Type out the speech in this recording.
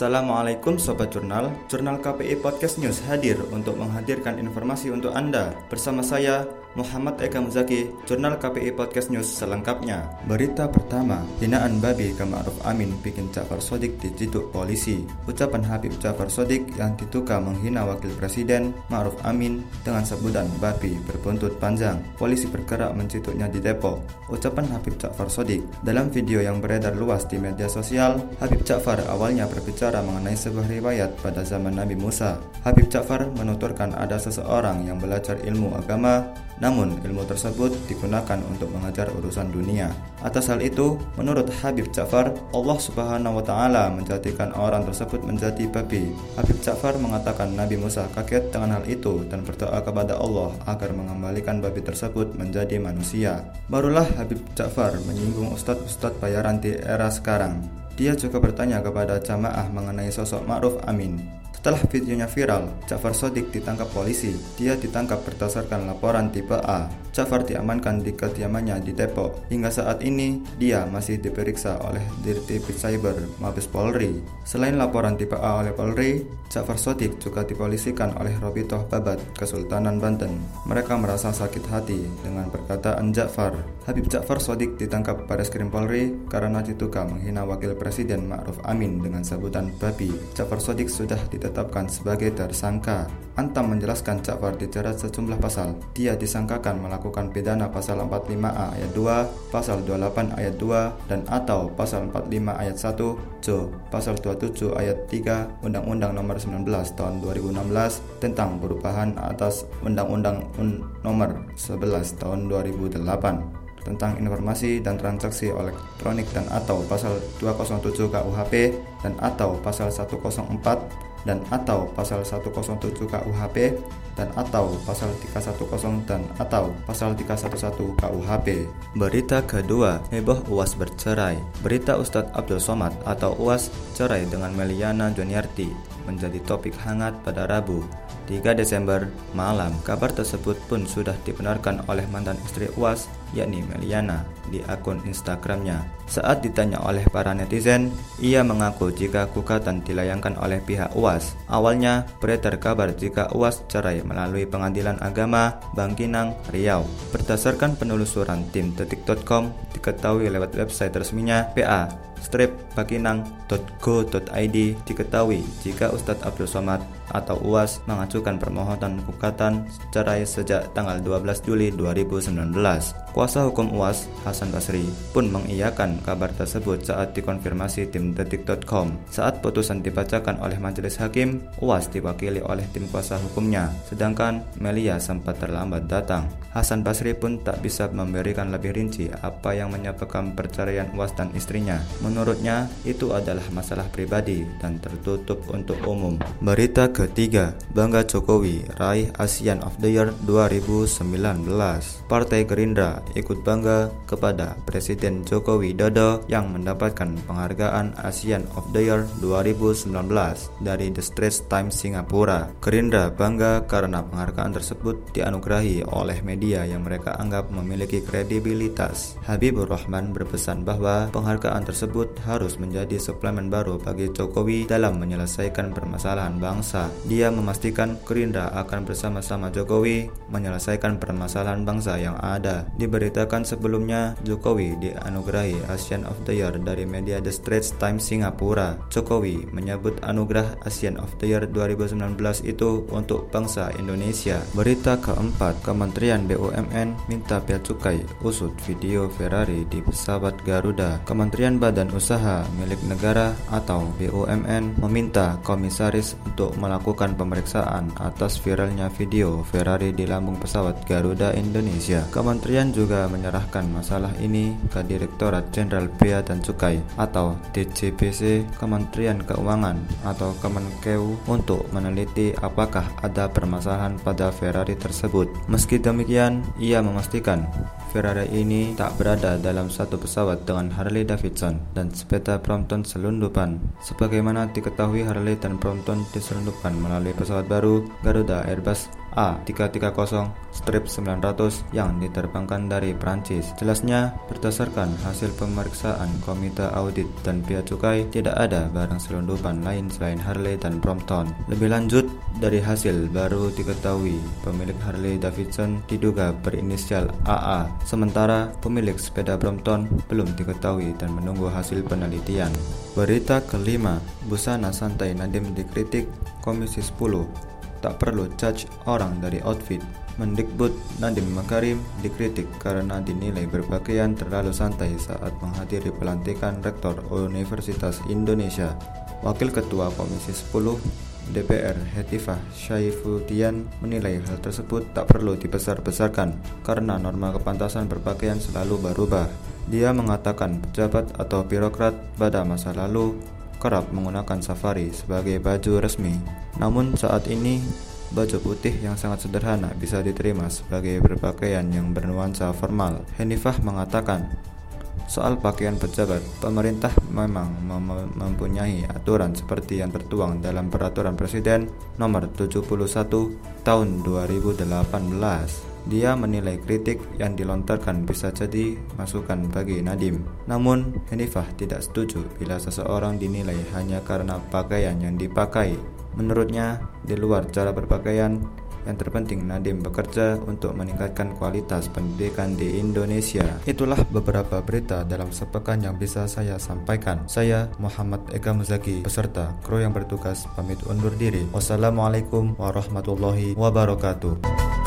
Assalamualaikum Sobat Jurnal Jurnal KPI Podcast News hadir untuk menghadirkan informasi untuk Anda Bersama saya Muhammad Eka Muzaki, Jurnal KPI Podcast News selengkapnya. Berita pertama, hinaan babi ke Ma'ruf Amin bikin Ja'far Sodik diciduk polisi. Ucapan Habib Ja'far Sodik yang diduga menghina Wakil Presiden Ma'ruf Amin dengan sebutan babi berbuntut panjang. Polisi bergerak menciduknya di Depok. Ucapan Habib Ja'far Sodik dalam video yang beredar luas di media sosial, Habib Ja'far awalnya berbicara mengenai sebuah riwayat pada zaman Nabi Musa. Habib Ja'far menuturkan ada seseorang yang belajar ilmu agama namun, ilmu tersebut digunakan untuk mengajar urusan dunia. Atas hal itu, menurut Habib Ja'far, Allah Subhanahu wa taala menjadikan orang tersebut menjadi babi. Habib Ja'far mengatakan Nabi Musa kaget dengan hal itu dan berdoa kepada Allah agar mengembalikan babi tersebut menjadi manusia. Barulah Habib Ja'far menyinggung ustadz-ustadz bayaran di era sekarang. Dia juga bertanya kepada jamaah mengenai sosok Ma'ruf Amin. Setelah videonya viral, Jafar Sodik ditangkap polisi. Dia ditangkap berdasarkan laporan tipe A. Jafar diamankan di kediamannya di Depok. Hingga saat ini, dia masih diperiksa oleh Dirtipid Cyber Mabes Polri. Selain laporan tipe A oleh Polri, Jafar Sodik juga dipolisikan oleh Robitoh Babat, Kesultanan Banten. Mereka merasa sakit hati dengan perkataan Jafar. Habib Jafar Sodik ditangkap pada skrim Polri karena diduga menghina Wakil Presiden Ma'ruf Amin dengan sebutan babi. Jafar Sodik sudah ditetapkan ditetapkan sebagai tersangka. Antam menjelaskan Ja'far dijerat sejumlah pasal. Dia disangkakan melakukan pidana pasal 45A ayat 2, pasal 28 ayat 2, dan atau pasal 45 ayat 1, Jo, pasal 27 ayat 3 Undang-Undang Nomor 19 Tahun 2016 tentang perubahan atas Undang-Undang Nomor 11 Tahun 2008 tentang informasi dan transaksi elektronik dan atau pasal 207 KUHP dan atau pasal 104 dan atau pasal 107 KUHP dan atau pasal 310 dan atau pasal 311 KUHP. Berita kedua, heboh UAS bercerai. Berita Ustadz Abdul Somad atau UAS cerai dengan Meliana Juniarti menjadi topik hangat pada Rabu. 3 Desember malam, kabar tersebut pun sudah dibenarkan oleh mantan istri UAS, yakni Meliana, di akun Instagramnya. Saat ditanya oleh para netizen, ia mengaku jika gugatan dilayangkan oleh pihak UAS. Awalnya, beredar kabar jika UAS cerai melalui Pengadilan Agama Bangkinang, Riau. Berdasarkan penelusuran tim detik.com, diketahui lewat website resminya PA stripbakinang.go.id diketahui jika Ustadz Abdul Somad atau UAS mengajukan permohonan gugatan cerai sejak tanggal 12 Juli 2019. Kuasa hukum UAS, Hasan Basri, pun mengiyakan kabar tersebut saat dikonfirmasi tim detik.com. Saat putusan dibacakan oleh majelis hakim, UAS diwakili oleh tim kuasa hukumnya, sedangkan Melia sempat terlambat datang. Hasan Basri pun tak bisa memberikan lebih rinci apa yang menyebabkan perceraian UAS dan istrinya. Menurutnya, itu adalah masalah pribadi dan tertutup untuk umum. Berita ketiga, Bangga Jokowi raih ASEAN of the Year 2019. Partai Gerindra ikut bangga kepada Presiden Joko Widodo yang mendapatkan penghargaan ASEAN of the Year 2019 dari The Straits Times Singapura. Gerindra bangga karena penghargaan tersebut dianugerahi oleh media yang mereka anggap memiliki kredibilitas. Habibur Rahman berpesan bahwa penghargaan tersebut harus menjadi suplemen baru bagi Jokowi dalam menyelesaikan permasalahan bangsa. Dia memastikan Gerindra akan bersama-sama Jokowi menyelesaikan permasalahan bangsa yang ada. Diberitakan sebelumnya, Jokowi dianugerahi ASEAN of the Year dari media The Straits Times Singapura. Jokowi menyebut anugerah ASEAN of the Year 2019 itu untuk bangsa Indonesia. Berita keempat, Kementerian BUMN minta bea cukai usut video Ferrari di pesawat Garuda. Kementerian Badan Usaha milik negara atau BUMN meminta komisaris untuk melakukan pemeriksaan atas viralnya video Ferrari di lambung pesawat Garuda Indonesia. Kementerian juga menyerahkan masalah ini ke Direktorat Jenderal Bea dan Cukai atau DJBC Kementerian Keuangan atau Kemenkeu untuk meneliti apakah ada permasalahan pada Ferrari tersebut. Meski demikian, ia memastikan Ferrari ini tak berada dalam satu pesawat dengan Harley Davidson dan sepeda Brompton selundupan. Sebagaimana diketahui Harley dan Brompton diselundupkan melalui pesawat baru Garuda Airbus A330 strip 900 yang diterbangkan dari Prancis. Jelasnya, berdasarkan hasil pemeriksaan Komite Audit dan Bea Cukai, tidak ada barang selundupan lain selain Harley dan Brompton. Lebih lanjut, dari hasil baru diketahui pemilik Harley Davidson diduga berinisial AA, sementara pemilik sepeda Brompton belum diketahui dan menunggu hasil penelitian. Berita kelima, busana santai Nadim dikritik Komisi 10 Tak perlu judge orang dari outfit. Mendikbud Nadiem Makarim dikritik karena dinilai berpakaian terlalu santai saat menghadiri pelantikan Rektor Universitas Indonesia. Wakil Ketua Komisi 10 DPR Hetifah Syaifuddin menilai hal tersebut tak perlu dibesar-besarkan karena norma kepantasan berpakaian selalu berubah. Dia mengatakan pejabat atau birokrat pada masa lalu kerap menggunakan safari sebagai baju resmi. Namun saat ini, baju putih yang sangat sederhana bisa diterima sebagai berpakaian yang bernuansa formal. Henifah mengatakan, soal pakaian pejabat, pemerintah memang mem mempunyai aturan seperti yang tertuang dalam Peraturan Presiden Nomor 71 Tahun 2018. Dia menilai kritik yang dilontarkan bisa jadi masukan bagi Nadim. Namun, Hanifah tidak setuju bila seseorang dinilai hanya karena pakaian yang dipakai. Menurutnya, di luar cara berpakaian, yang terpenting Nadim bekerja untuk meningkatkan kualitas pendidikan di Indonesia. Itulah beberapa berita dalam sepekan yang bisa saya sampaikan. Saya Muhammad Eka Muzaki, beserta kru yang bertugas pamit undur diri. Wassalamualaikum warahmatullahi wabarakatuh.